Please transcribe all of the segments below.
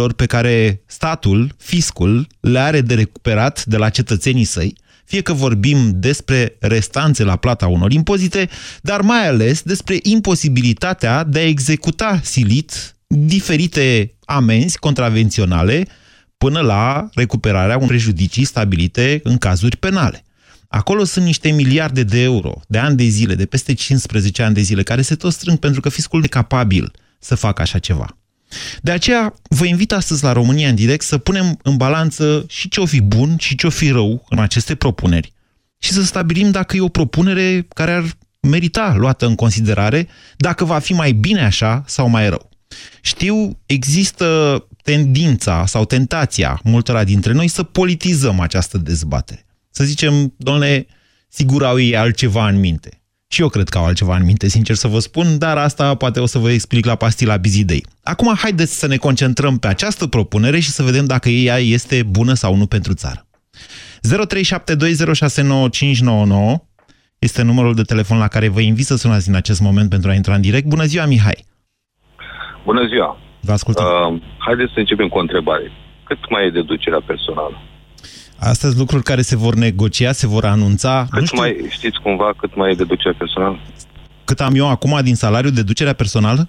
taxelor pe care statul, fiscul, le are de recuperat de la cetățenii săi, fie că vorbim despre restanțe la plata unor impozite, dar mai ales despre imposibilitatea de a executa silit diferite amenzi contravenționale până la recuperarea unor prejudicii stabilite în cazuri penale. Acolo sunt niște miliarde de euro, de ani de zile, de peste 15 ani de zile, care se tot strâng pentru că fiscul e capabil să facă așa ceva. De aceea vă invit astăzi la România în direct să punem în balanță și ce o fi bun și ce o fi rău în aceste propuneri și să stabilim dacă e o propunere care ar merita luată în considerare, dacă va fi mai bine așa sau mai rău. Știu, există tendința sau tentația multora dintre noi să politizăm această dezbatere. Să zicem, domnule, sigur au ei altceva în minte. Și eu cred că au altceva în minte, sincer să vă spun, dar asta poate o să vă explic la pastila Bizidei. Acum, haideți să ne concentrăm pe această propunere și să vedem dacă ea este bună sau nu pentru țară. 0372069599 este numărul de telefon la care vă invit să sunați în acest moment pentru a intra în direct. Bună ziua, Mihai! Bună ziua! Vă ascultăm. Uh, haideți să începem cu o întrebare. Cât mai e deducerea personală? Astăzi lucruri care se vor negocia, se vor anunța. Cât nu știu, mai, știți cumva cât mai e deducerea personală? Cât am eu acum din salariu, deducerea personală?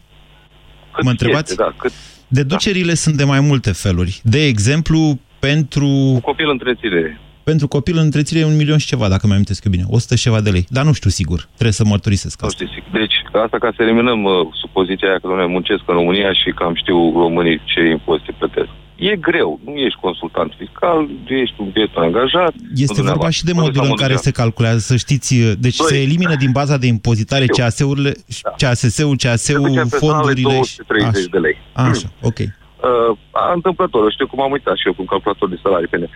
Cât mă întrebați? Este, da, cât... Deducerile da. sunt de mai multe feluri. De exemplu, pentru... Cu copil întreținere. Pentru copil în întreținere un milion și ceva, dacă mi amintesc eu bine. 100 și ceva de lei. Dar nu știu sigur. Trebuie să mărturisesc asta. Deci, asta ca să eliminăm uh, supoziția aia că nu ne muncesc în România și că am știu românii ce impozite plătesc. E greu. Nu ești consultant fiscal, ești un prieten angajat. Este vorba și de modul în care se calculează, să știți. Deci Doi. se elimină din baza de impozitare CAS-urile, da. CASS-ul, CAS-ul, fondurile... 230 așa. de lei. Așa, ok. Uh, întâmplător, știu cum am uitat și eu cu un calculator de salarii pe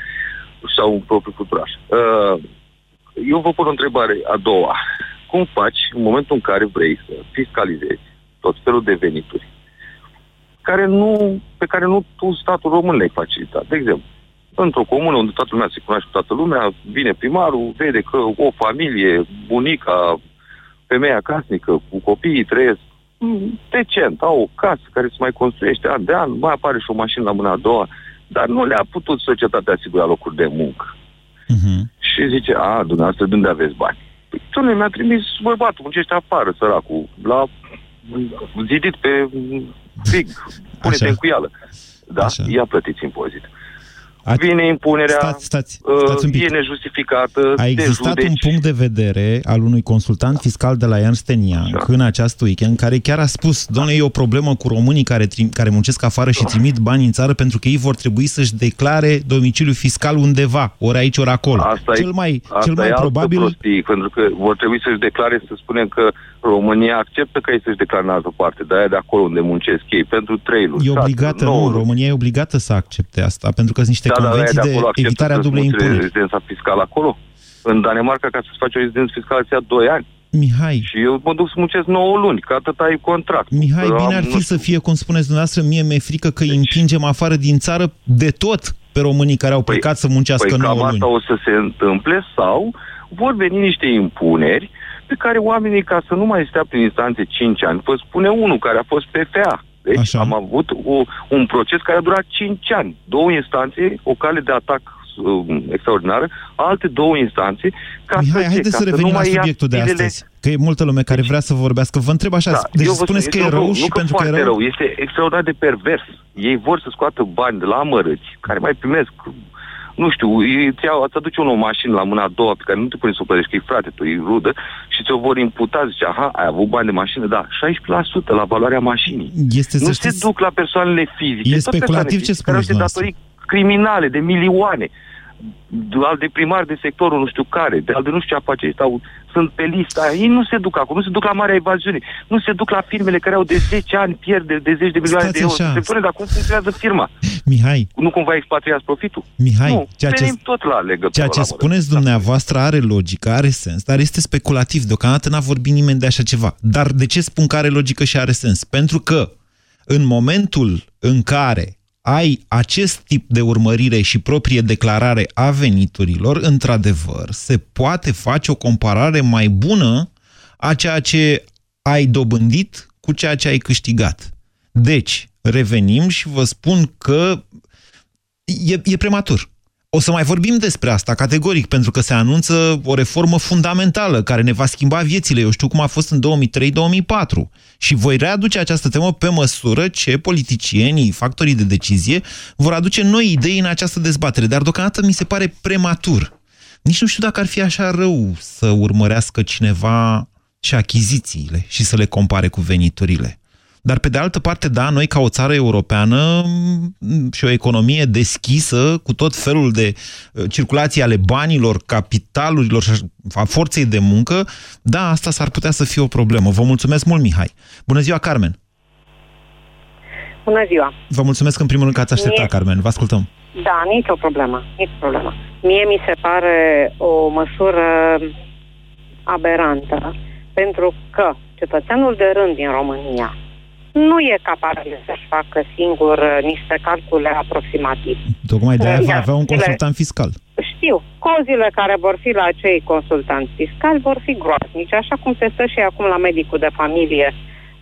sau un propriu futuraș. Uh, eu vă pun o întrebare a doua. Cum faci în momentul în care vrei să fiscalizezi tot felul de venituri care nu, pe care nu tu, statul român, le-ai facilitat? De exemplu, într-o comună unde toată lumea se cunoaște toată lumea, vine primarul, vede că o familie, bunica, femeia casnică cu copiii trăiesc decent, au o casă care se mai construiește an de an, mai apare și o mașină la mâna a doua, dar nu le-a putut societatea asigura locuri de muncă. Uh-huh. Și zice, a, dumneavoastră, de unde aveți bani? Păi, tu mi-a trimis bărbatul, muncește afară, săracul, la zidit pe fig, pune-te în cuială. Da, Așa. ia plătiți impozit. A... Vine impunerea, stați, stați, stați un pic. e nejustificată. A existat de un punct de vedere al unui consultant fiscal de la Ernst Young în acest weekend, care chiar a spus, domnule, e o problemă cu românii care, care muncesc afară și trimit bani în țară pentru că ei vor trebui să-și declare domiciliul fiscal undeva, ori aici, ori acolo. Asta cel mai, asta cel mai e probabil... Prostii, pentru că vor trebui să-și declare, să spunem că România acceptă că ei să-și declare în altă parte, de aia de acolo unde muncesc ei, pentru trei luni. E obligată, nu, România e obligată să accepte asta, pentru că sunt niște da, convenții de, de evitare a dublei impuneri. rezidența fiscală acolo. În Danemarca, ca să-ți faci o rezidență fiscală, ți ia 2 ani. Mihai. Și eu mă duc să muncesc 9 luni, că atât ai contract. Mihai, bine ar fi să fie, cum spuneți dumneavoastră, mie mi-e frică că deci... îi împingem afară din țară de tot pe românii care au păi, plecat să muncească păi 9 cam luni. asta o să se întâmple sau vor veni niște impuneri pe care oamenii, ca să nu mai stea prin instanțe 5 ani, vă spune unul care a fost PFA. Deci Așa. am avut o, un proces care a durat 5 ani. Două instanțe, o cale de atac uh, extraordinară, alte două instanțe, ca Mihai, să, haideți ca să revenim la subiectul de astăzi, că e multă lume care deci, vrea să vorbească. Vă întreb așa, da, deci spuneți că e rău nu, și nu pentru că e rău. rău. Este extraordinar de pervers. Ei vor să scoată bani de la amărâți, care mai primesc nu știu, îți, iau, îți aduce unul o mașină la mâna a doua pe care nu te pune să o plătești, că e frate, tu e rudă, și ți-o vor imputa, zice, aha, ai avut bani de mașină, da, 16% la valoarea mașinii. Este, nu se duc la persoanele fizice. E speculativ ce spuneți Care au datorii criminale de milioane al de primar de sectorul nu știu care, de al de nu știu ce afaceri stau, sunt pe lista aia. Ei nu se duc acolo, nu se duc la marea evaziune, nu se duc la firmele care au de 10 ani pierde de 10 de milioane Stați de euro. Așa. Se spune, dar cum funcționează firma? Mihai. Nu cumva expatriați profitul? Mihai, nu, ceea ce, tot la legătură. Ceea ce la spuneți dumneavoastră are logică, are sens, dar este speculativ. Deocamdată n-a vorbit nimeni de așa ceva. Dar de ce spun că are logică și are sens? Pentru că în momentul în care ai acest tip de urmărire și proprie declarare a veniturilor, într-adevăr, se poate face o comparare mai bună a ceea ce ai dobândit cu ceea ce ai câștigat. Deci, revenim și vă spun că e, e prematur. O să mai vorbim despre asta categoric, pentru că se anunță o reformă fundamentală care ne va schimba viețile. Eu știu cum a fost în 2003-2004 și voi readuce această temă pe măsură ce politicienii, factorii de decizie, vor aduce noi idei în această dezbatere. Dar deocamdată mi se pare prematur. Nici nu știu dacă ar fi așa rău să urmărească cineva și achizițiile și să le compare cu veniturile. Dar pe de altă parte, da, noi ca o țară europeană mm, și o economie deschisă cu tot felul de uh, circulație ale banilor, capitalurilor și a forței de muncă, da, asta s-ar putea să fie o problemă. Vă mulțumesc mult, Mihai. Bună ziua, Carmen! Bună ziua! Vă mulțumesc în primul rând că ați așteptat, Mie... Carmen. Vă ascultăm. Da, nicio problemă. Nicio problemă. Mie mi se pare o măsură aberantă, pentru că cetățeanul de rând din România nu e capabil să-și facă singur uh, niște calcule aproximativ. Tocmai de-aia va avea un consultant fiscal. Știu. Cozile care vor fi la acei consultanți fiscali vor fi groaznice, așa cum se stă și acum la medicul de familie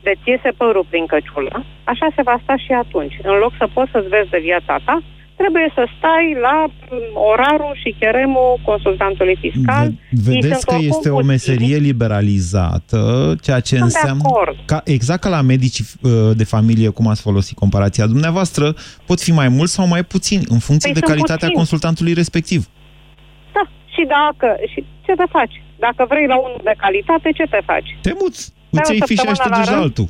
de ți iese părul prin căciulă, așa se va sta și atunci. În loc să poți să-ți vezi de viața ta, trebuie să stai la orarul și cheremul consultantului fiscal. Vedeți că este o meserie liberalizată, ceea ce Sunt înseamnă... Ca, exact ca la medici uh, de familie, cum ați folosit comparația dumneavoastră, pot fi mai mulți sau mai puțini, în funcție păi de calitatea puțini. consultantului respectiv. Da, și dacă... Și ce te faci? Dacă vrei la unul de calitate, ce te faci? Te muți. Îți iei fișa și te duci la altul.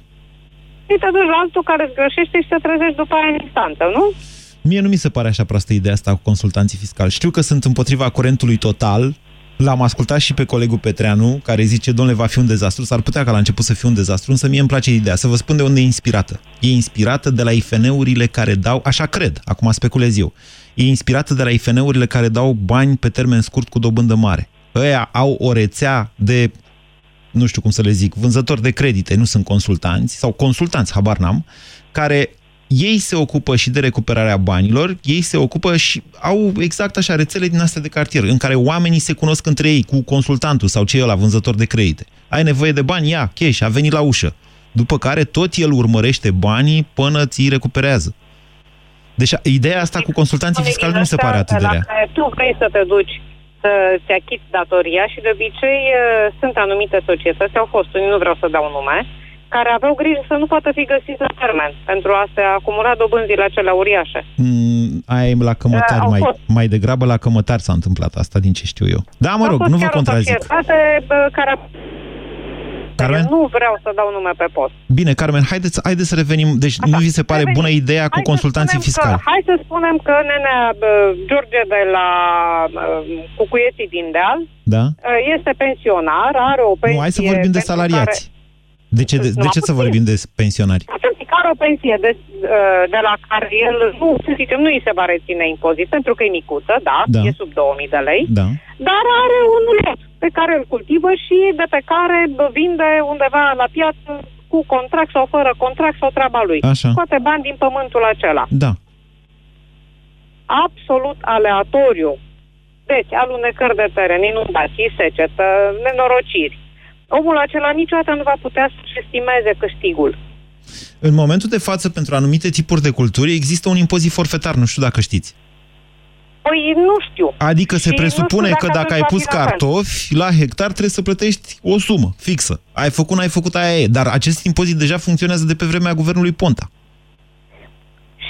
Și te duci la altul care îți greșește și te trezești după aia în instanță, nu? Mie nu mi se pare așa proastă ideea asta cu consultanții fiscali. Știu că sunt împotriva curentului total, L-am ascultat și pe colegul Petreanu, care zice, domnule, va fi un dezastru, s-ar putea ca la început să fie un dezastru, însă mie îmi place ideea. Să vă spun de unde e inspirată. E inspirată de la IFN-urile care dau, așa cred, acum speculez eu, e inspirată de la IFN-urile care dau bani pe termen scurt cu dobândă mare. Ăia au o rețea de, nu știu cum să le zic, vânzători de credite, nu sunt consultanți, sau consultanți, habar n-am, care ei se ocupă și de recuperarea banilor, ei se ocupă și au exact așa rețele din astea de cartier, în care oamenii se cunosc între ei cu consultantul sau cei la vânzător de credite. Ai nevoie de bani? Ia, cash, a venit la ușă. După care tot el urmărește banii până ți recuperează. Deci ideea asta cu consultanții fiscali nu se pare atât de rea. Tu vrei să te duci să-ți achiți datoria și de obicei uh, sunt anumite societăți, au fost, nu vreau să dau nume, care aveau grijă să nu poată fi găsit la termen pentru a se acumula dobânzile acelea uriașe. Mm, aia e la cămătari, mai, mai degrabă la cămătari s-a întâmplat asta, din ce știu eu. Da, mă rog, nu vă contrazic. care Carmen? Nu vreau să dau nume pe post. Bine, Carmen, haideți, haideți să revenim. Deci Așa, nu vi se pare bună ideea cu consultanții fiscali? Că, hai să spunem că nenea George de la Cucuieții din Deal da? este pensionar, are o pensie... Nu, hai să vorbim de salariați. Care... De ce, de, de ce să vorbim de pensionari? Are o pensie de, uh, de la care el, nu, să zicem, nu îi se va reține impozit, pentru că e micuță, da, da. e sub 2000 de lei, da. dar are un lot pe care îl cultivă și de pe care vinde undeva la piață cu contract sau fără contract sau treaba lui. Așa. Scoate bani din pământul acela. Da. Absolut aleatoriu. Deci, alunecări de teren, inundații, secetă, nenorociri omul acela niciodată nu va putea să-și estimeze câștigul. În momentul de față, pentru anumite tipuri de culturi, există un impozit forfetar, nu știu dacă știți. Păi nu știu. Adică se presupune dacă că dacă ai pus cartofi, la hectar trebuie să plătești o sumă fixă. Ai făcut, n-ai făcut, aia e. Dar acest impozit deja funcționează de pe vremea guvernului Ponta.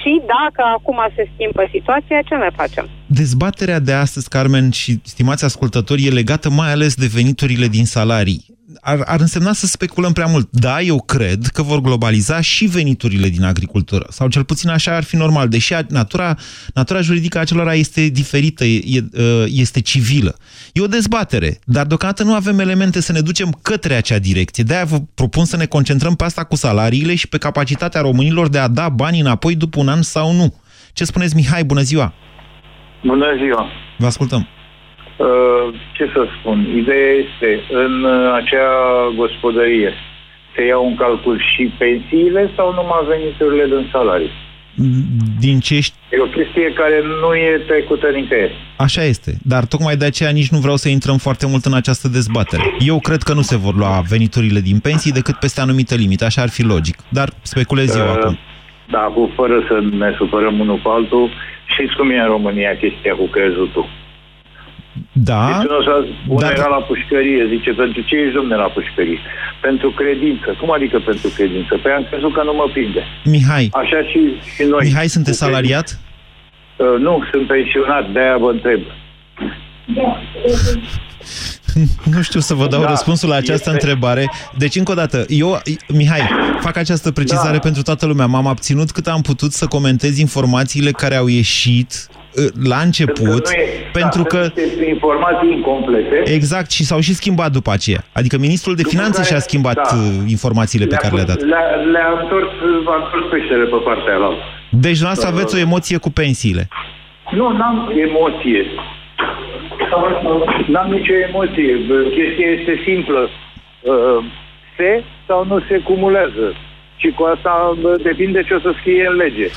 Și dacă acum se schimbă situația, ce ne facem? Dezbaterea de astăzi, Carmen și stimați ascultători, e legată mai ales de veniturile din salarii ar, ar însemna să speculăm prea mult. Da, eu cred că vor globaliza și veniturile din agricultură, sau cel puțin așa ar fi normal, deși natura, natura juridică a celor este diferită, ă, este civilă. E o dezbatere, dar deocamdată nu avem elemente să ne ducem către acea direcție. De-aia vă propun să ne concentrăm pe asta cu salariile și pe capacitatea românilor de a da bani înapoi după un an sau nu. Ce spuneți, Mihai? Bună ziua! Bună ziua! Vă ascultăm! Uh, ce să spun, ideea este, în uh, acea gospodărie se iau în calcul și pensiile sau numai veniturile din salarii? Din ce ști... E o chestie care nu e trecută nicăieri. Așa este, dar tocmai de aceea nici nu vreau să intrăm foarte mult în această dezbatere. Eu cred că nu se vor lua veniturile din pensii decât peste anumite limite, așa ar fi logic. Dar speculez uh, eu acum. dar acum fără să ne supărăm unul pe altul, știți cum e în România chestia cu crezutul. Da. Deci unul, s-a, unul Dar- era la pușcărie, zice, pentru ce ești domne la pușcărie? Pentru credință. Cum adică pentru credință? Păi am crezut că nu mă prinde. Mihai, Așa și, și noi. Mihai, sunteți Cu credință. salariat? Uh, nu, sunt pensionat, de-aia vă întreb. Nu știu să vă dau Da, răspunsul la această este- întrebare. Deci, încă o dată, eu, Mihai, fac această precizare Da. pentru toată lumea. M-am abținut cât am putut să comentez informațiile care au ieșit uh, la început, nu e- pentru da, că... sunt niște informații incomplete. Exact, și s-au și schimbat după aceea. Adică ministrul de După finanțe care- și-a schimbat da. uh, informațiile pe care le-a dat. Le-a, le-a întors, v-a întors peștele pe partea aia. Deci, noastră aveți o emoție cu pensiile. Nu, n-am emoție. N-am nicio emoție. Chestia este simplă. Uh, Se sau nu se cumulează. Și cu asta bă, depinde ce o să scrie în lege.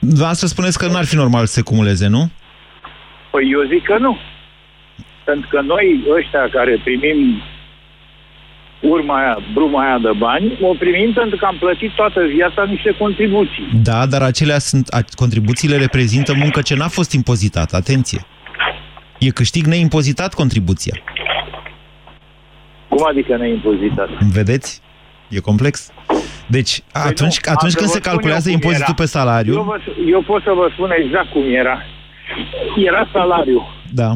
Dumneavoastră spuneți că n-ar fi normal să se cumuleze, nu? Păi eu zic că nu. Pentru că noi, ăștia care primim urma aia, bruma aia de bani, o primim pentru că am plătit toată viața niște contribuții. Da, dar acelea sunt, a, contribuțiile reprezintă muncă ce n-a fost impozitată. Atenție! E câștig neimpozitat contribuția. Cum adică neimpozitat? Vedeți? E complex. Deci, atunci, Păi nu, am atunci să când vă se spun calculează eu cum impozitul era. pe salariu... Eu, vă, eu pot să vă spun exact cum era. Era salariu. Da.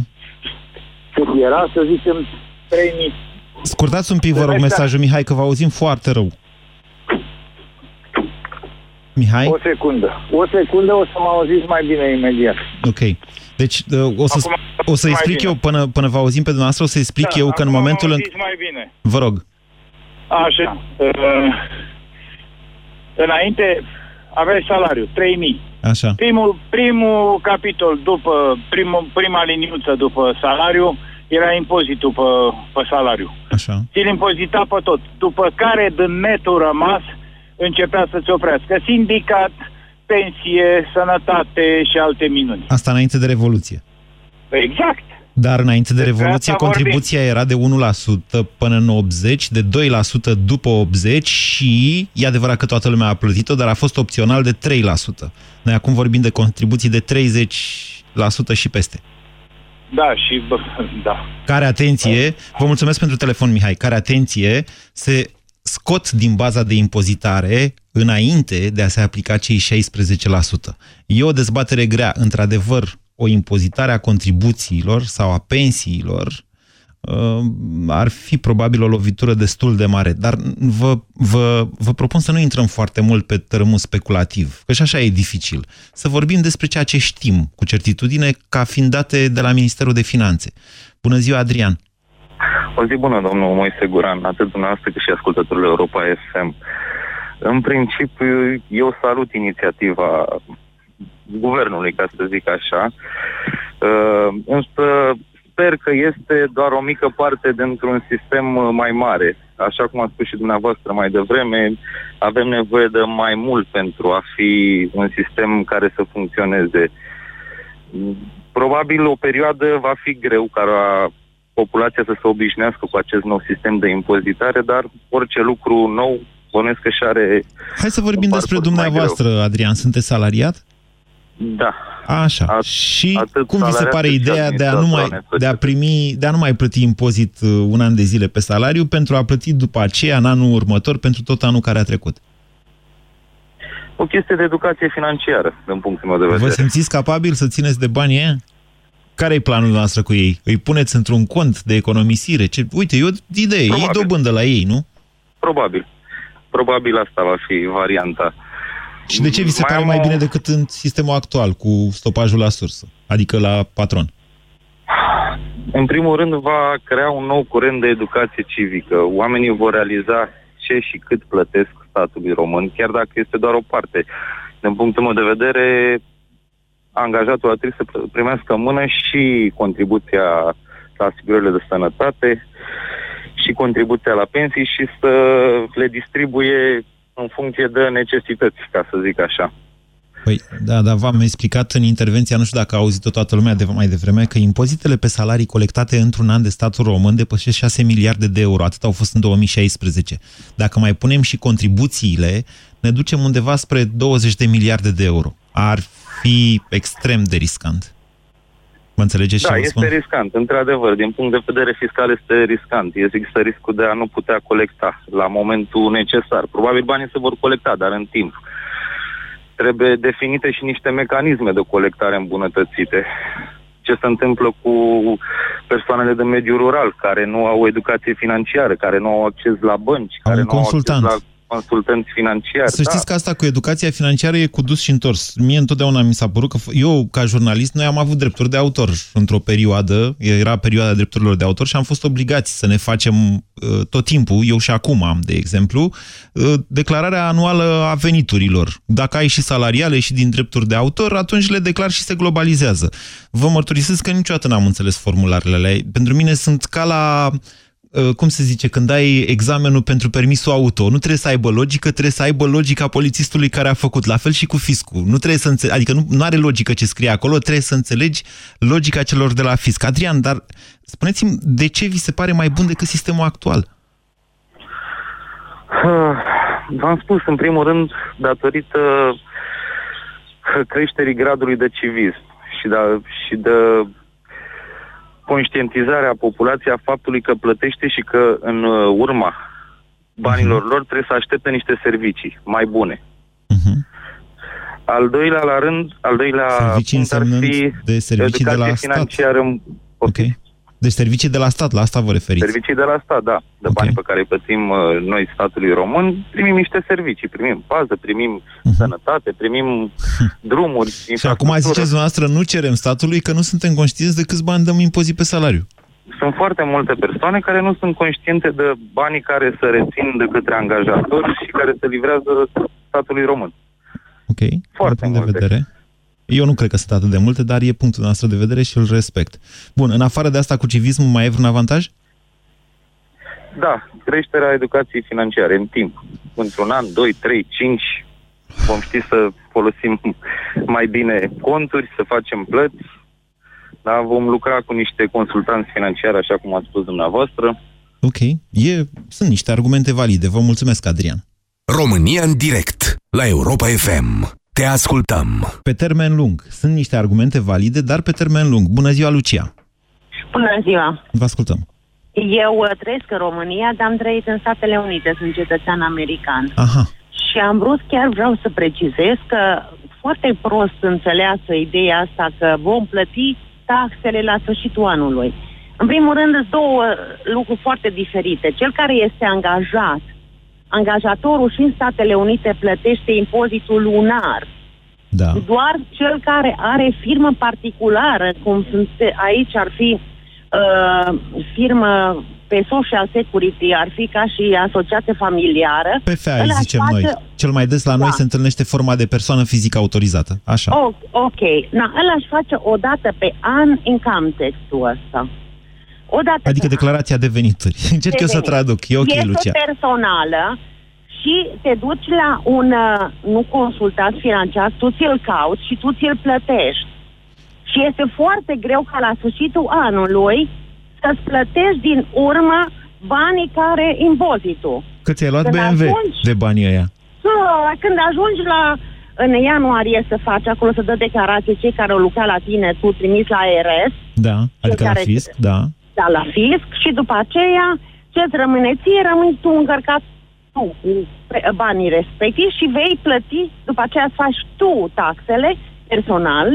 Cât era, să zicem, 3000. Scurtați un pic, vă rog, Ăștia- mesajul, Mihai, că vă auzim foarte rău. Mihai? O secundă. O secundă o să mă auziți mai bine imediat. Ok. Deci, uh, o să, Acum o să mai explic bine. eu, până, până vă auzim pe dumneavoastră, o să explic eu că în acum momentul mă în... auziți mai bine. Vă rog. Așa. Uh, înainte aveai salariu, 3000. Așa. Primul, primul capitol după, primul, prima liniuță după salariu era impozitul pe, pe salariu. Așa. Ți-l impozita pe tot. După care, din netul rămas, începea să-ți oprească sindicat, pensie, sănătate și alte minuni. Asta înainte de Revoluție. Exact. Dar înainte de Despre Revoluție, asta vorbim. contribuția era de 1% până în 80, de 2% după 80 și, e adevărat că toată lumea a plătit-o, dar a fost opțional de 3%. Noi acum vorbim de contribuții de 30% și peste. Da, și bă, da. Care, atenție, vă mulțumesc pentru telefon, Mihai, care, atenție, se scot din baza de impozitare înainte de a se aplica cei 16%. E o dezbatere grea, într-adevăr, o impozitare a contribuțiilor sau a pensiilor uh, ar fi probabil o lovitură destul de mare, dar vă, vă, vă propun să nu intrăm foarte mult pe tărâmul speculativ, că și așa e dificil. Să vorbim despre ceea ce știm cu certitudine ca fiind date de la Ministerul de Finanțe. Bună ziua, Adrian! O zi bună, domnul Moise Guran, atât dumneavoastră cât și ascultătorile Europa FM. În principiu, eu salut inițiativa guvernului, ca să zic așa, uh, însă sper că este doar o mică parte dintr-un sistem uh, mai mare. Așa cum a spus și dumneavoastră mai devreme, avem nevoie de mai mult pentru a fi un sistem care să funcționeze. Probabil o perioadă va fi greu ca populația să se obișnuiască cu acest nou sistem de impozitare, dar orice lucru nou bănuiesc că și are... Hai să vorbim un despre parcurs mai dumneavoastră, Adrian. Sunteți salariat? Da. Așa. At- și atât cum vi se salariat pare cât și ideea de a, nu mai, administrator de a primi, de a nu mai plăti impozit uh, un an de zile pe salariu pentru a plăti după aceea, în anul următor, pentru tot anul care a trecut? O chestie de educație financiară, din punctul meu de vedere. Vă simțiți capabil să țineți de banii ăia? Care e planul noastră cu ei? Îi puneți într-un cont de economisire? Ce... Uite, e o idee, iei Probabil. dobândă la ei, nu? Probabil. Probabil asta va fi varianta. Și de ce vi se Mai pare am mai o- bine decât în sistemul actual, cu stopajul la sursă, adică la patron? În primul rând va crea un nou curent de educație civică. Oamenii vor realiza ce și cât plătesc statului român, chiar dacă este doar o parte. Din punctul meu de vedere, angajatul ar trebui să pr- primească în mână și contribuția la asigurările de sănătate și contribuția la pensii și să le distribuie în funcție de necesități, ca să zic așa. Păi, da, dar v-am explicat în intervenția, nu știu dacă a auzit-o toată lumea de mai devreme, că impozitele pe salarii colectate într-un an de statul român depășesc 6 miliarde de euro. Atât au fost în 2016. Dacă mai punem și contribuțiile, ne ducem undeva spre 20 de miliarde de euro. Ar fi extrem de riscant. Mă înțelegeți da, ce vă este spun? riscant, într-adevăr. Din punct de vedere fiscal este riscant. Există riscul de a nu putea colecta la momentul necesar. Probabil banii se vor colecta, dar în timp. Trebuie definite și niște mecanisme de colectare îmbunătățite. Ce se întâmplă cu persoanele de mediu rural, care nu au educație financiară, care nu au acces la bănci, Au care un nu consultant. au acces la consultanți financiari. Să da. știți că asta cu educația financiară e cu dus și întors. Mie întotdeauna mi s-a părut că f- eu, ca jurnalist, noi am avut drepturi de autor într-o perioadă, era perioada drepturilor de autor și am fost obligați să ne facem uh, tot timpul, eu și acum am, de exemplu, uh, declararea anuală a veniturilor. Dacă ai și salariale și din drepturi de autor, atunci le declar și se globalizează. Vă mărturisesc că niciodată n-am înțeles formularele alea. Pentru mine sunt ca la uh, cum se zice, când ai examenul pentru permisul auto, nu trebuie să aibă logică, trebuie să aibă logica polițistului care a făcut. La fel și cu fiscul. Nu trebuie să înțe- adică nu, nu are logică ce scrie acolo, trebuie să înțelegi logica celor de la fisc. Adrian, dar spuneți-mi, de ce vi se pare mai bun decât sistemul actual? V-am spus, în primul rând, datorită creșterii gradului de civism și de, și de conștientizarea populației a faptului că plătește și că în uh, urma banilor lor trebuie să aștepte niște servicii mai bune. Uh-huh. Al doilea la rând, al doilea Servicii punct ar însemnând fi de servicii de educație la stat. financiară. Ok. Deci servicii de la stat, la asta vă referiți. Servicii de la stat, da. De Ok. bani pe care îi plătim uh, noi statului român, primim niște servicii. Primim pază, primim sănătate, primim drumuri, Mhm. Și acum ziceți dumneavoastră, nu cerem statului că nu suntem conștienți de câți bani dăm impozit pe salariu. Sunt foarte multe persoane care nu sunt conștiente de banii care se rețin de către angajatori și care se livrează statului român. Ok? Foarte Un punct de multe. vedere. Eu nu cred că sunt atât de multe, dar e punctul nostru de vedere și îl respect. Bun, în afară de asta cu civismul mai e vreun avantaj? Da, creșterea educației financiare în timp. Într-un an, 2, 3, 5 vom ști să folosim mai bine conturi, să facem plăți. Da, vom lucra cu niște consultanți financiari, așa cum ați spus dumneavoastră. Ok, e, sunt niște argumente valide. Vă mulțumesc, Adrian. România în direct la Europa FM. Te ascultăm. Pe termen lung, sunt niște argumente valide, dar pe termen lung. Bună ziua, Lucia! Bună ziua! Vă ascultăm. Eu uh, trăiesc în România, dar am trăit în Statele Unite, sunt cetățean american. Aha, Și am vrut, chiar vreau să precizez că foarte prost înțeleasă ideea asta că vom plăti taxele la sfârșitul anului. În primul rând, sunt două lucruri foarte diferite. Cel care este angajat, angajatorul și în Statele Unite plătește impozitul lunar. da. Doar cel care are firmă particulară, cum sunt aici ar fi uh, firmă pe social security, ar fi ca și asociație familiară. PFA, îi ăla zicem face- noi. Cel mai des la noi Da. se întâlnește forma de persoană fizică autorizată. Așa. Oh, ok. Na, ăla își face o dată pe an income tax-ul ăsta. O dată Adică pe declarația de venituri. Încerc eu să venit. traduc. E ok, este Lucia. personală și te duci la un, uh, nu consultat financiar, tu ți-l cauți și tu ți-l plătești. Și este foarte greu ca la sfârșitul anului să-ți plătești din urmă banii care impozitul. Că ți-ai luat Când BMW ajungi- de banii ăia. Ah, Când ajungi la în ianuarie să faci acolo, să dă declarație cei care au lucrat la tine, tu trimis la ARS, Da, adică la care- fisc, da. Da, la fisc și după aceea ce-ți rămâne ție, rămâi tu încărcat tu cu pre- banii respectivi și vei plăti, după aceea să faci tu taxele personal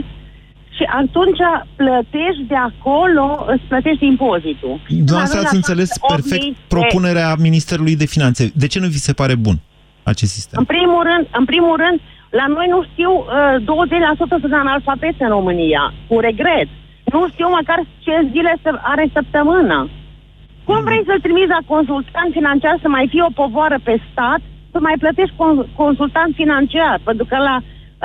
și atunci plătești de acolo, îți plătești impozitul. Dumneavoastră În ați la înțeles 8.000 perfect de- propunerea Ministerului de Finanțe. De ce nu vi se pare bun acest sistem? În primul rând, în primul rând la noi nu știu, uh, 20% sunt analfabeti în România, cu regret. Nu știu măcar ce zile să- are săptămână. Cum vrei să-l trimiți la consultant financiar să mai fie o povoară pe stat, să mai plătești con- consultant financiar? Pentru că la,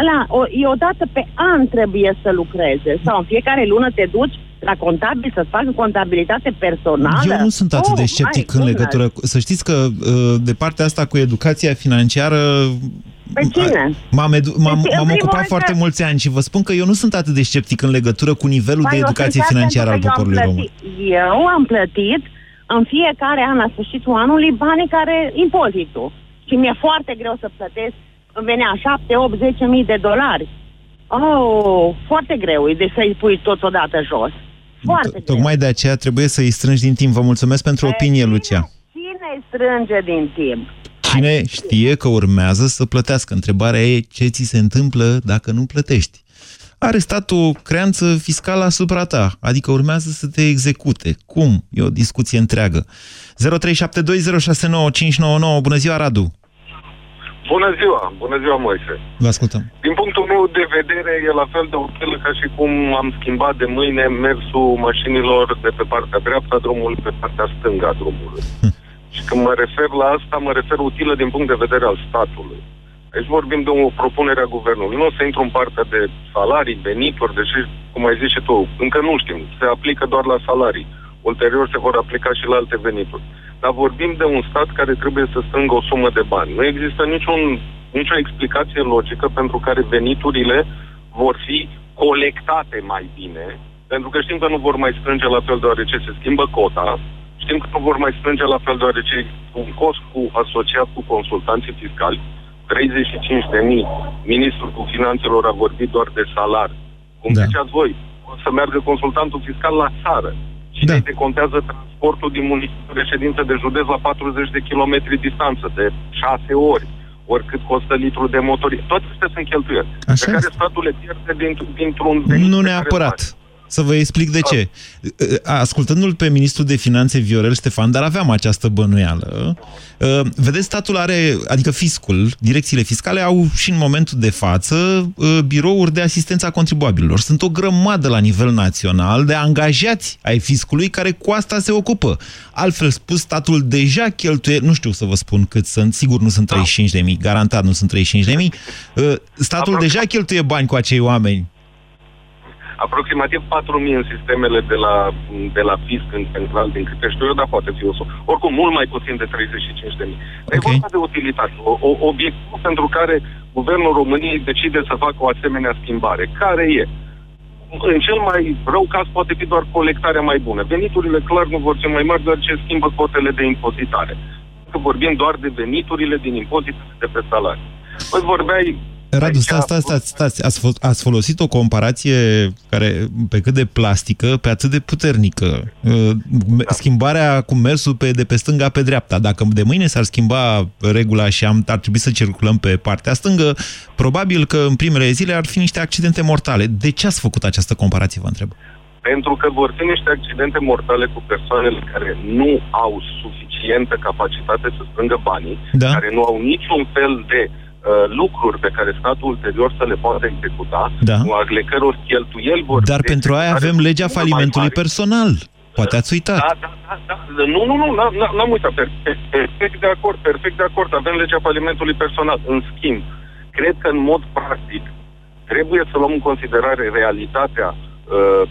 la, o, e o dată pe an trebuie să lucreze. Sau în fiecare lună te duci la contabil să-ți facă contabilitate personală. Eu nu sunt atât de Oh, sceptic my în goodness. legătură cu... Să știți că uh, de partea asta cu educația financiară Pe cine? M-am, edu- m-am, Deci, în m-am primul ocupat rând foarte că- mulți ani și vă spun că eu nu sunt atât de sceptic în legătură cu nivelul Ba, de eu sunt educație chiar financiară al pentru că eu am poporului român. plătit- Eu am plătit în fiecare an la sfârșitul anului banii care, impozitul. Și mi-e foarte greu să plătesc, îmi venea 7, 8, 10 mii de dolari. Oh, foarte greu e de să-i pui totodată jos. Foarte greu. Tocmai de aceea trebuie să-i strângi din timp. Vă mulțumesc pentru opinie, Lucia. Cine îi strânge din timp? Cine știe că urmează să plătească? Întrebarea e ce ți se întâmplă dacă nu plătești. Are statul o creanță fiscală asupra ta, adică urmează să te execute. Cum? E o discuție întreagă. 0372069599. Bună ziua, Radu! Bună ziua, bună ziua, Moise. Vă ascultăm. Din punctul meu de vedere, e la fel de util ca și cum am schimbat de mâine mersul mașinilor de pe partea dreaptă a drumului pe partea stângă a drumului. Și când mă refer la asta, mă refer utilă din punct de vedere al statului. Aici vorbim de o propunere a guvernului. Nu o să intru în partea de salarii, venituri, deși, cum ai zis și tu, încă nu știm. Se aplică doar la salarii. Ulterior se vor aplica și la alte venituri. Dar vorbim de un stat care trebuie să strângă o sumă de bani. Nu există niciun, nicio explicație logică pentru care veniturile vor fi colectate mai bine, pentru că știm că nu vor mai strânge la fel deoarece se schimbă cota, știm că nu vor mai strânge la fel deoarece e un cost cu, asociat cu consultanții fiscali, 35 de mii. Ministrul cu finanțelor a vorbit doar de salar. Cum Da. da. ziceați voi, o să meargă consultantul fiscal la țară și Da. da. decontează transportul din municipiul de ședință de județ la 40 de kilometri distanță, de 6 ori, oricât costă litru de motorie. Toate astea sunt cheltuieli, Așa pe care este. statul le pierde dintr- dintr-un venit Nu pe care neapărat. Îl face. Să vă explic de ce. Ascultându-l pe ministrul de finanțe Viorel Ștefan, dar aveam această bănuială, vedeți, statul are, adică fiscul, direcțiile fiscale au și în momentul de față birouri de asistență a contribuabililor. Sunt o grămadă la nivel național de angajați ai fiscului care cu asta se ocupă. Altfel spus, statul deja cheltuie, nu știu să vă spun cât sunt, sigur nu sunt 35 de mii, garantat nu sunt 35 de mii, statul deja cheltuie bani cu acei oameni aproximativ 4.000 în sistemele de la, de la fisc în central, din câte știu eu, dar poate fi o sumă. Oricum, mult mai puțin de 35.000. Okay. E vorba de utilitate. O, o, obiectul pentru care Guvernul României decide să facă o asemenea schimbare. Care e? În cel mai rău caz poate fi doar colectarea mai bună. Veniturile clar nu vor fi mai mari, doar ce schimbă cotele de impozitare. Că vorbim doar de veniturile din impozitele de pe salarii. Păi vorbeai Radu, stați, stați, stați, stați. Ați, fo- ați folosit o comparație care, pe cât de plastică, pe atât de puternică. Uh, Schimbarea cu mersul pe, de pe stânga pe dreapta. Dacă de mâine s-ar schimba regula și am, ar trebui să circulăm pe partea stângă, probabil că în primele zile ar fi niște accidente mortale. De ce ați făcut această comparație, vă întreb? Pentru că vor fi niște accidente mortale cu persoanele care nu au suficientă capacitate să strângă banii, Da. care nu au niciun fel de uh, lucruri pe care statul ulterior să le poată executa, Da. ale căror cheltuieli vor Dar fi de pentru aia executare avem legea mult mai falimentului mari. personal. Poate ați uitat. Da, da, da, da. Nu, nu, nu, n-am- n-am n-am uitat. Per- per- Perfect de acord, perfect de acord. Avem legea falimentului personal. În schimb, cred că în mod practic trebuie să luăm în considerare realitatea uh,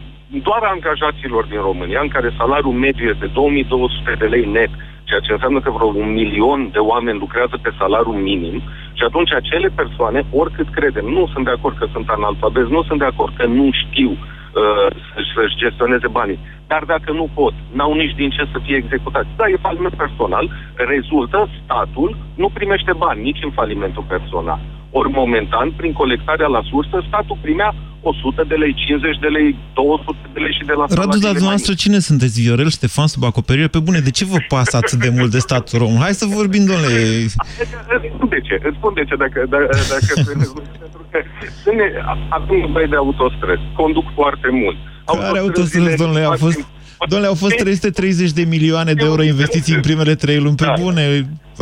doar a angajaților din România, în care salariul mediu este 2200 de lei net, ceea ce înseamnă că vreo un milion de oameni lucrează pe salariul minim și atunci acele persoane, oricât credem, nu sunt de acord că sunt analfabezi, nu sunt de acord că nu știu uh, să-și, să-și gestioneze banii. Dar dacă nu pot, n-au nici din ce să fie executați. Da, e faliment personal, rezultă, statul nu primește bani nici în falimentul personal. Ori momentan, prin colectarea la sursă, statul primea 100 de lei, 50 de lei, 200 de lei și de la Radu, dar salariile mai dumneavoastră cine sunteți? Viorel Ștefan sub acoperire? Pe bune, de ce vă pasă atât de mult de statul român? Hai să vorbim, domnule. Îți spun de ce, îți spun de ce, dacă, dacă, dacă pentru că ne, avem nevoie de autostrăzi, conduc foarte mult. Care autostrăzi, domnule, au fost... Domnule, au fost 330 de milioane de euro investiții în primele trei luni. Pe Da. bune,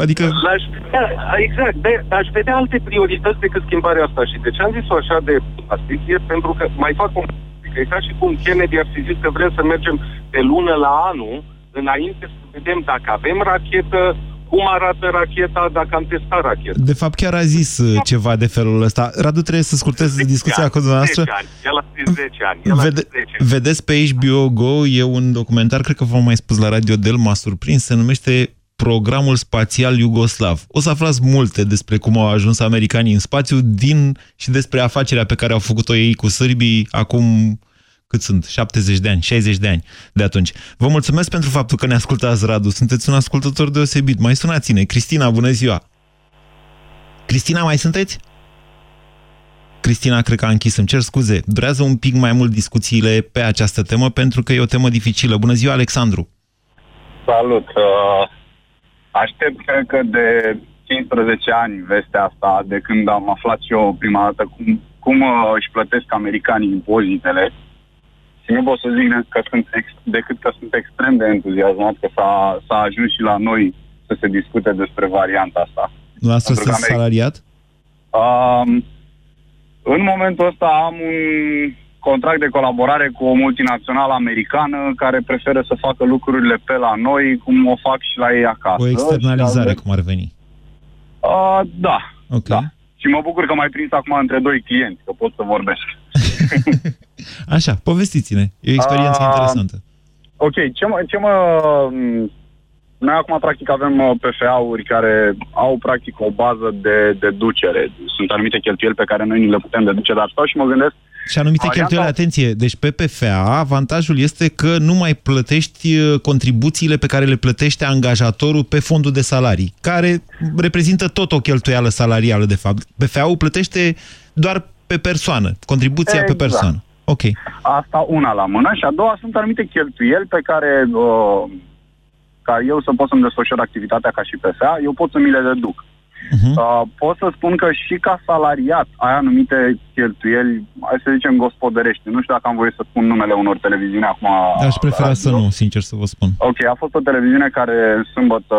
adică... L-aș vedea, exact, de, aș vedea alte priorități decât schimbarea asta. Și de ce am zis-o așa de plastic e pentru că mai fac un că e ca și cum Kennedy ar fi zis că vrem să mergem de lună la anul înainte să vedem dacă avem rachetă, cum arată racheta, dacă am testat racheta. De fapt, chiar a zis uh, ceva de felul ăsta. Radu, trebuie să scurtez discuția cu dumneavoastră. 10 ani. El a zis 10 ani. El a Vede, zis 10 ani. vedeți pe HBO Go, e un documentar, cred că v-am mai spus la Radio Del, m-a surprins, se numește programul spațial iugoslav. O să aflați multe despre cum au ajuns americanii în spațiu din și despre afacerea pe care au făcut-o ei cu sârbii acum cât sunt? 70 de ani, 60 de ani de atunci. Vă mulțumesc pentru faptul că ne ascultați, Radu. Sunteți un ascultător deosebit. Mai sunați-ne. Cristina, bună ziua! Cristina, mai sunteți? Cristina, cred că a închis, îmi cer scuze. Durează un pic mai mult discuțiile pe această temă, pentru că e o temă dificilă. Bună ziua, Alexandru! Salut! Uh, aștept, cred că de 15 ani vestea asta, de când am aflat și eu prima dată cum, cum uh, își plătesc americanii impozitele. Și nu pot să zic că sunt ex- decât că sunt extrem de entuziasmat că s-a, s-a ajuns și la noi să se discute despre varianta asta. Nu asta să salariat? Um, în momentul ăsta am un contract de colaborare cu o multinațională americană care preferă să facă lucrurile pe la noi, cum o fac și la ei acasă. O externalizare, și cum ar veni. Uh, da, okay. da. Și mă bucur că m-ai prins acum între doi clienți, că pot să vorbesc. Așa, povestiți-ne. E o experiență uh, interesantă. Ok, ce mă, ce mă noi acum, practic, avem uh, PFA-uri care au, practic, o bază de deducere. Sunt anumite cheltuieli pe care noi nu le putem deduce, dar stau și mă gândesc... Și anumite varianta... cheltuieli, atenție, deci pe PFA, avantajul este că nu mai plătești uh, contribuțiile pe care le plătește angajatorul pe fondul de salarii, care reprezintă tot o cheltuială salarială, de fapt. PFA-ul plătește doar pe persoană, contribuția exact. pe persoană. Ok. Asta una la mână și a doua sunt anumite cheltuieli pe care... Uh, ca eu să pot să-mi desfășor activitatea ca și PSA, eu pot să mi le deduc. Uh-huh. Uh, pot să spun că și ca salariat ai anumite cheltuieli, hai să zicem gospodărești. Nu știu dacă am voie să spun numele unor televiziuni acum. Aș prefera să nu, sincer să vă spun. Ok, a fost o televiziune care sâmbătă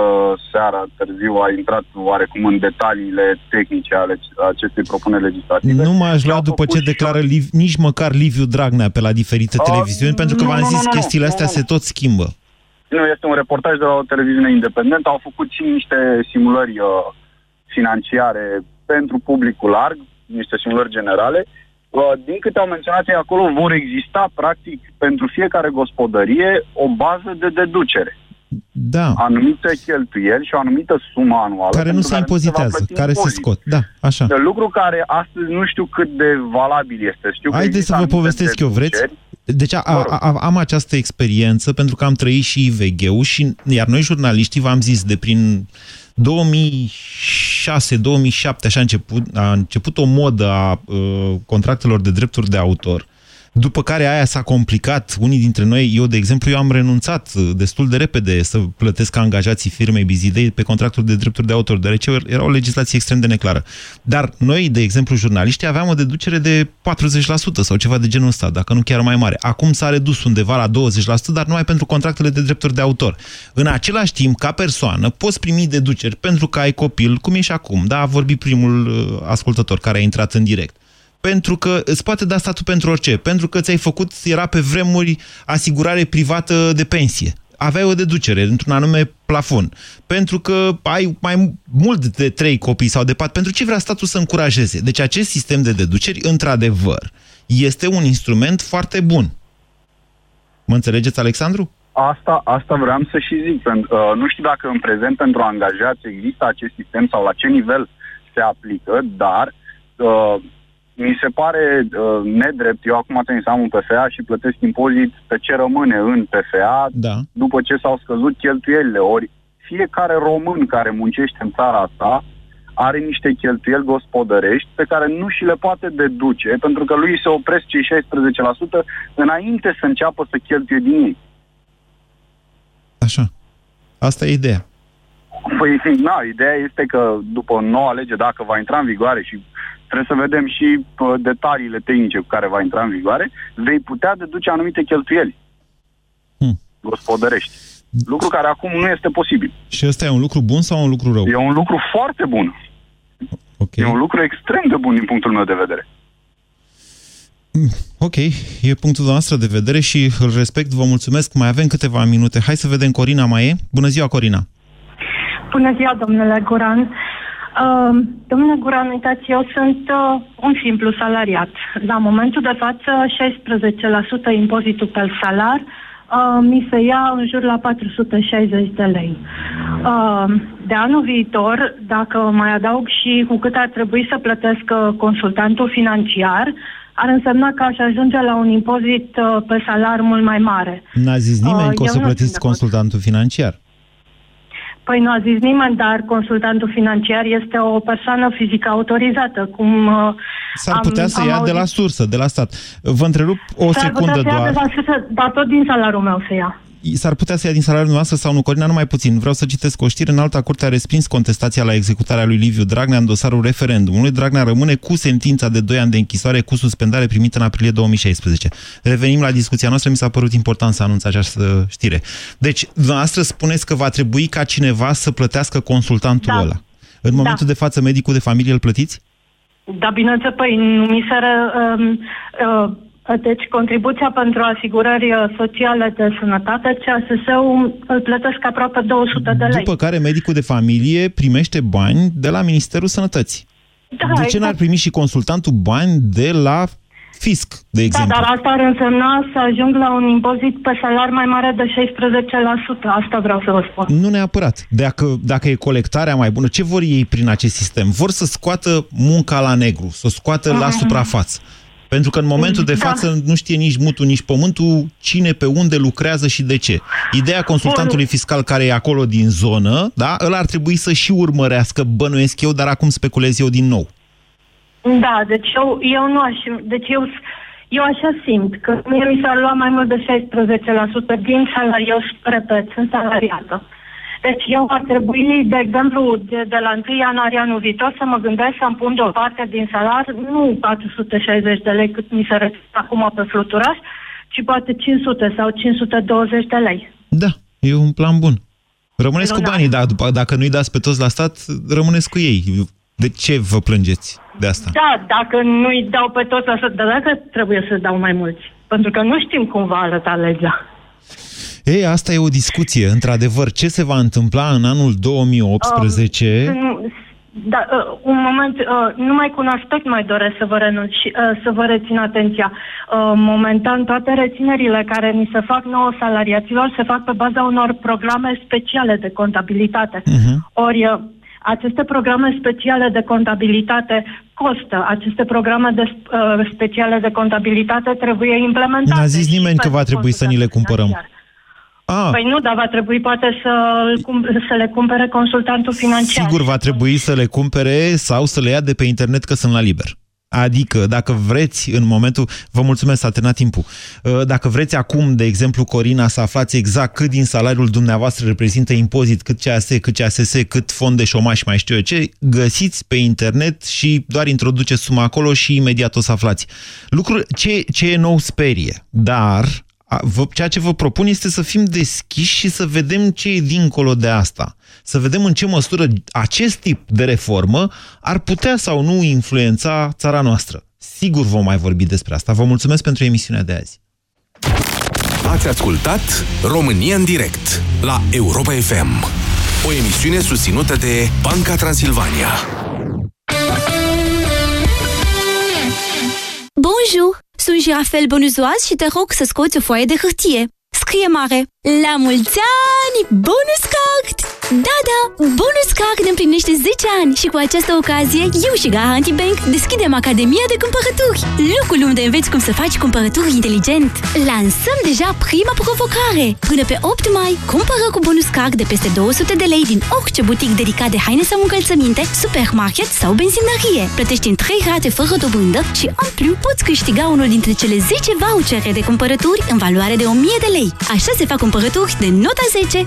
seara târziu a intrat oarecum în detaliile tehnice ale acestei propuneri legislative. Nu m-aș lua după ce declară Liv, nici măcar Liviu Dragnea pe la diferite uh, televiziuni, pentru că v-am zis, nu, chestiile nu, astea nu. se tot schimbă. Nu, este un reportaj de la o televiziune independentă. Au făcut și niște simulări uh, financiare pentru publicul larg, niște simulări generale. Uh, din câte au menționat ei acolo, vor exista, practic, pentru fiecare gospodărie o bază de deducere. Da. Anumite cheltuieli și o anumită sumă anuală. Care nu se impozitează, se care se scot. Da, așa. De lucru care astăzi nu știu cât de valabil este. Știu Haideți să vă povestesc eu, vreți? Deci a, a, a, am această experiență pentru că am trăit și IVG-ul și iar noi jurnaliștii v-am zis de prin 2006-2007 așa a început, a început o modă a uh, contractelor de drepturi de autor după care aia s-a complicat. Unii dintre noi, eu de exemplu, eu am renunțat destul de repede să plătesc angajații firmei Bizidei pe contractul de drepturi de autor, deoarece era o legislație extrem de neclară. Dar noi, de exemplu, jurnaliștii, aveam o deducere de 40% sau ceva de genul ăsta, dacă nu chiar mai mare. Acum s-a redus undeva la 20%, dar numai pentru contractele de drepturi de autor. În același timp, ca persoană, poți primi deduceri pentru că ai copil, cum e și acum. Da, a vorbit primul uh, ascultător care a intrat în direct pentru că îți poate da statul pentru orice. Pentru că ți-ai făcut, era pe vremuri, asigurare privată de pensie. Aveai o deducere într-un anume plafon. Pentru că ai mai mult de trei copii sau de patru. Pentru ce vrea statul să încurajeze? Deci acest sistem de deduceri, într-adevăr, este un instrument foarte bun. Mă înțelegeți, Alexandru? Asta, asta vreau să și zic. Pentru, uh, nu știu dacă în prezent pentru angajați există acest sistem sau la ce nivel se aplică, dar uh, mi se pare uh, nedrept. Eu acum trebuie să am un PFA și plătesc impozit pe ce rămâne în PFA da. după ce s-au scăzut cheltuielile. Ori fiecare român care muncește în țara asta are niște cheltuieli gospodărești pe care nu și le poate deduce, pentru că lui se opresc cei 16% înainte să înceapă să cheltuie din ei. Așa. Asta e ideea. Păi, na, ideea este că după noua lege, dacă va intra în vigoare și Trebuie să vedem și uh, detaliile tehnice cu care va intra în vigoare. Vei putea deduce anumite cheltuieli hmm. gospodărești. Lucru care acum nu este posibil. Și ăsta e un lucru bun sau un lucru rău? E un lucru foarte bun. Okay. E un lucru extrem de bun din punctul meu de vedere. Hmm, ok, e punctul noastră de vedere și îl respect, vă mulțumesc. Mai avem câteva minute. Hai să vedem, Corina mai e? Bună ziua, Corina! Bună ziua, domnule Goran! Uh, domnule Guran, uitați, eu sunt uh, un simplu salariat. La momentul de față, 16% impozitul pe salar, uh, mi se ia în jur la 460 de lei. Uh, de anul viitor, dacă mai adaug și cu cât ar trebui să plătesc uh, consultantul financiar, ar însemna că aș ajunge la un impozit uh, pe salar mult mai mare. N-a zis nimeni Uh, că o eu să nu plătiți sunt de acord. consultantul financiar. Păi nu a zis nimeni, dar consultantul financiar este o persoană fizică autorizată, cum uh, S-ar am- putea să am ia de la auzit. sursă, de la stat. Vă întrerup o S-ar putea secundă să ia de doar. la sursă, dar tot din salariul meu să ia. S-ar putea să ia din salariul noastră sau nu, Corina, numai puțin. Vreau să citesc o știre. În alta curte a respins contestația la executarea lui Liviu Dragnea în dosarul referendumului. Dragnea rămâne cu sentința de 2 ani de închisoare cu suspendare primită în aprilie 2016. Revenim la discuția noastră. Mi s-a părut important să anunț această știre. Deci, dumneavoastră spuneți că va trebui ca cineva să plătească consultantul Da. ăla. În momentul de față, medicul de familie îl plătiți? Da, bineînțeles, păi nu mi se... Ră, um, uh, deci contribuția pentru asigurări uh, sociale de sănătate, CSS-ul îl plătesc aproape 200 de lei. După care medicul de familie primește bani de la Ministerul Sănătății. da, de ce n-ar primi și consultantul bani de la fisc, de Da, exemplu? dar asta ar însemna să ajung la un impozit pe salar mai mare de 16%. Asta vreau să vă spun. Nu neapărat. Dacă, dacă e colectarea mai bună, ce vor ei prin acest sistem? Vor să scoată munca la negru, să o scoată la suprafață. Pentru că în momentul de Da. față nu știe nici mutul, nici pământul cine pe unde lucrează și de ce. Ideea consultantului fiscal care e acolo din zonă, da, ăla ar trebui să și urmărească, bănuiesc eu, dar acum speculez eu din nou. Da, deci eu, eu nu aș... Deci eu, eu așa simt că mie mi s-ar lua mai mult de 16% din salariu. Eu, repet, sunt salariată. Deci eu ar trebui, de exemplu, de, de la 1 ianuarie anul viitor să mă gândesc să-mi pun deoparte din salar nu 460 de lei cât mi se reține acum pe fluturaș, ci poate 500 sau 520 de lei. Da, e un plan bun. Rămâneți cu Lunar. banii, dar după, dacă nu-i dați pe toți la stat, rămâneți cu ei. De ce vă plângeți de asta? Da, dacă nu-i dau pe toți așa, dar dacă trebuie să dau mai mulți. Pentru că nu știm cum va arăta legea. Ei, asta e o discuție, într-adevăr. Ce se va întâmpla în anul 2018? Um, Da, uh, un moment, uh, numai cu un aspect mai doresc să vă renunț și uh, să vă rețin atenția. Uh, momentan, toate reținerile care ni se fac nouă salariaților se fac pe baza unor programe speciale de contabilitate. Mhm. Ori uh, aceste programe speciale de contabilitate costă. Aceste programe de, uh, speciale de contabilitate trebuie implementate. N-a zis și nimeni că pentru va trebui să ni le consultantul cumpărăm. financiar. Ah, Păi nu, dar va trebui poate să, să le cumpere consultantul financiar. sigur va trebui să le cumpere sau să le ia de pe internet că sunt la liber. Adică, dacă vreți, în momentul... Vă mulțumesc, s-a terminat timpul. Uh, Dacă vreți acum, de exemplu, Corina, să aflați exact cât din salariul dumneavoastră reprezintă impozit, cât CAS, cât CASS, cât fond de șomaș, mai știu eu ce, găsiți pe internet și doar introduceți suma acolo și imediat o să aflați. Lucruri, ce, ce e nou sperie, dar a, vă, ceea ce vă propun este să fim deschiși și să vedem ce e dincolo de asta. Să vedem în ce măsură acest tip de reformă ar putea sau nu influența țara noastră. Sigur vom mai vorbi despre asta. Vă mulțumesc pentru emisiunea de azi. Ați ascultat România în direct la Europa FM. O emisiune susținută de Banca Transilvania. Bonjour! Sunt Jirafel Bonuzoaz și te rog să scoți o foaie de hârtie. Scrie mare! La mulți ani! Bonus Card! Da, da! Bonus Card împlinește 10 ani și cu această ocazie eu și Garanti Bank deschidem Academia de Cumpărături. Locul unde înveți cum să faci cumpărături inteligent. Lansăm deja prima provocare. Până pe 8 mai, cumpără cu Bonus Card de peste 200 de lei din orice butic dedicat de haine sau încălțăminte, supermarket sau benzinărie. Plătești în 3 rate fără dobândă și, în plus, poți câștiga unul dintre cele 10 vouchere de cumpărături în valoare de 1000 de lei. Așa se fac cumpărături de nota 10.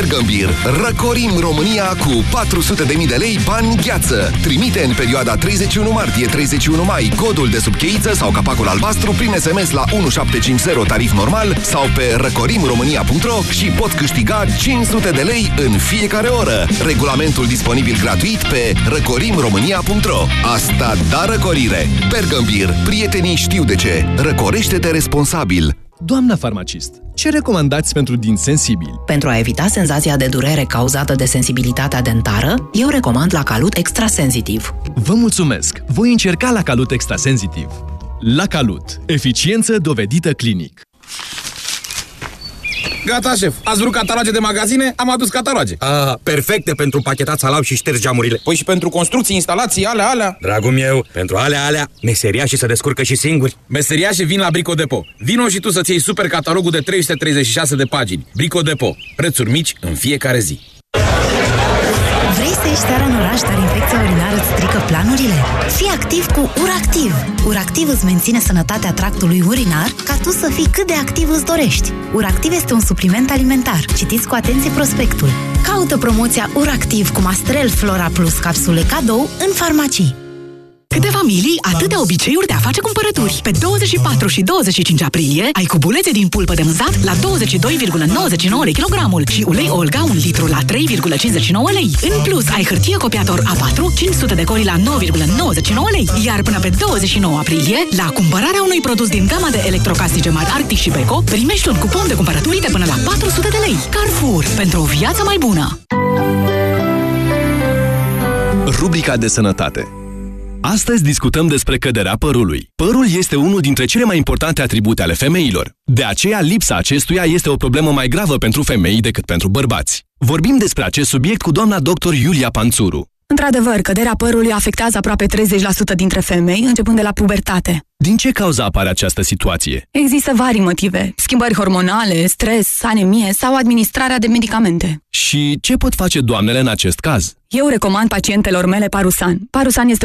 Bergambir. Răcorim România cu 400.000 de lei bani gheață. Trimite în perioada 31 martie-31 mai codul de subcheiță sau capacul albastru prin SMS la 1750 tarif normal sau pe răcorimromânia.ro și pot câștiga 500 de lei în fiecare oră. Regulamentul disponibil gratuit pe răcorimromânia.ro Asta da răcorire! Bergambir. Prietenii știu de ce. Răcorește-te responsabil. Doamna farmacist, ce recomandați pentru din sensibili? Pentru a evita senzația de durere cauzată de sensibilitatea dentară, eu recomand la Calut Extrasensitiv. Vă mulțumesc! Voi încerca la Calut Extrasensitiv. La Calut. Eficiență dovedită clinic. Gata, șef. Ați vrut cataloge de magazine? Am adus cataloge. Ah, perfecte pentru pachetat salam și ștergi geamurile. Păi și pentru construcții, instalații, alea, alea. Dragul meu, pentru alea, alea, meseriașii se descurcă și singuri. Meseriașii vin la Brico Depo. Vino și tu să-ți iei super catalogul de 336 de pagini. Brico Depo. Prețuri mici în fiecare zi. Vrei să ieși seara în oraș, dar infecția urinară îți strică planurile? Fii activ cu URACTIV! URACTIV îți menține sănătatea tractului urinar ca tu să fii cât de activ îți dorești. URACTIV este un supliment alimentar. Citiți cu atenție prospectul. Caută promoția URACTIV cu Mastrel Flora Plus capsule cadou în farmacii. Câte familii, atâtea obiceiuri de a face cumpărături. Pe 24 și 25 aprilie ai cubulețe din pulpă de mânzat la 22,99 lei kilogramul și ulei Olga 1 litru la 3,59 lei. În plus, ai hârtie copiator A4 500 de coli la 9,99 lei. Iar până pe 29 aprilie, la cumpărarea unui produs din gama de electrocasnice mari Arctic și Beko, primești un cupon de cumpărături de până la 400 de lei. Carrefour, pentru o viață mai bună! Rubrica de sănătate Astăzi discutăm despre căderea părului. Părul este unul dintre cele mai importante atribute ale femeilor. De aceea, lipsa acestuia este o problemă mai gravă pentru femei decât pentru bărbați. Vorbim despre acest subiect cu doamna dr. Iulia Panțuru. Într-adevăr, căderea părului afectează aproape 30% dintre femei, începând de la pubertate. Din ce cauza apare această situație? Există vari motive. Schimbări hormonale, stres, anemie sau administrarea de medicamente. Și ce pot face doamnele în acest caz? Eu recomand pacientelor mele Parusan. Parusan este un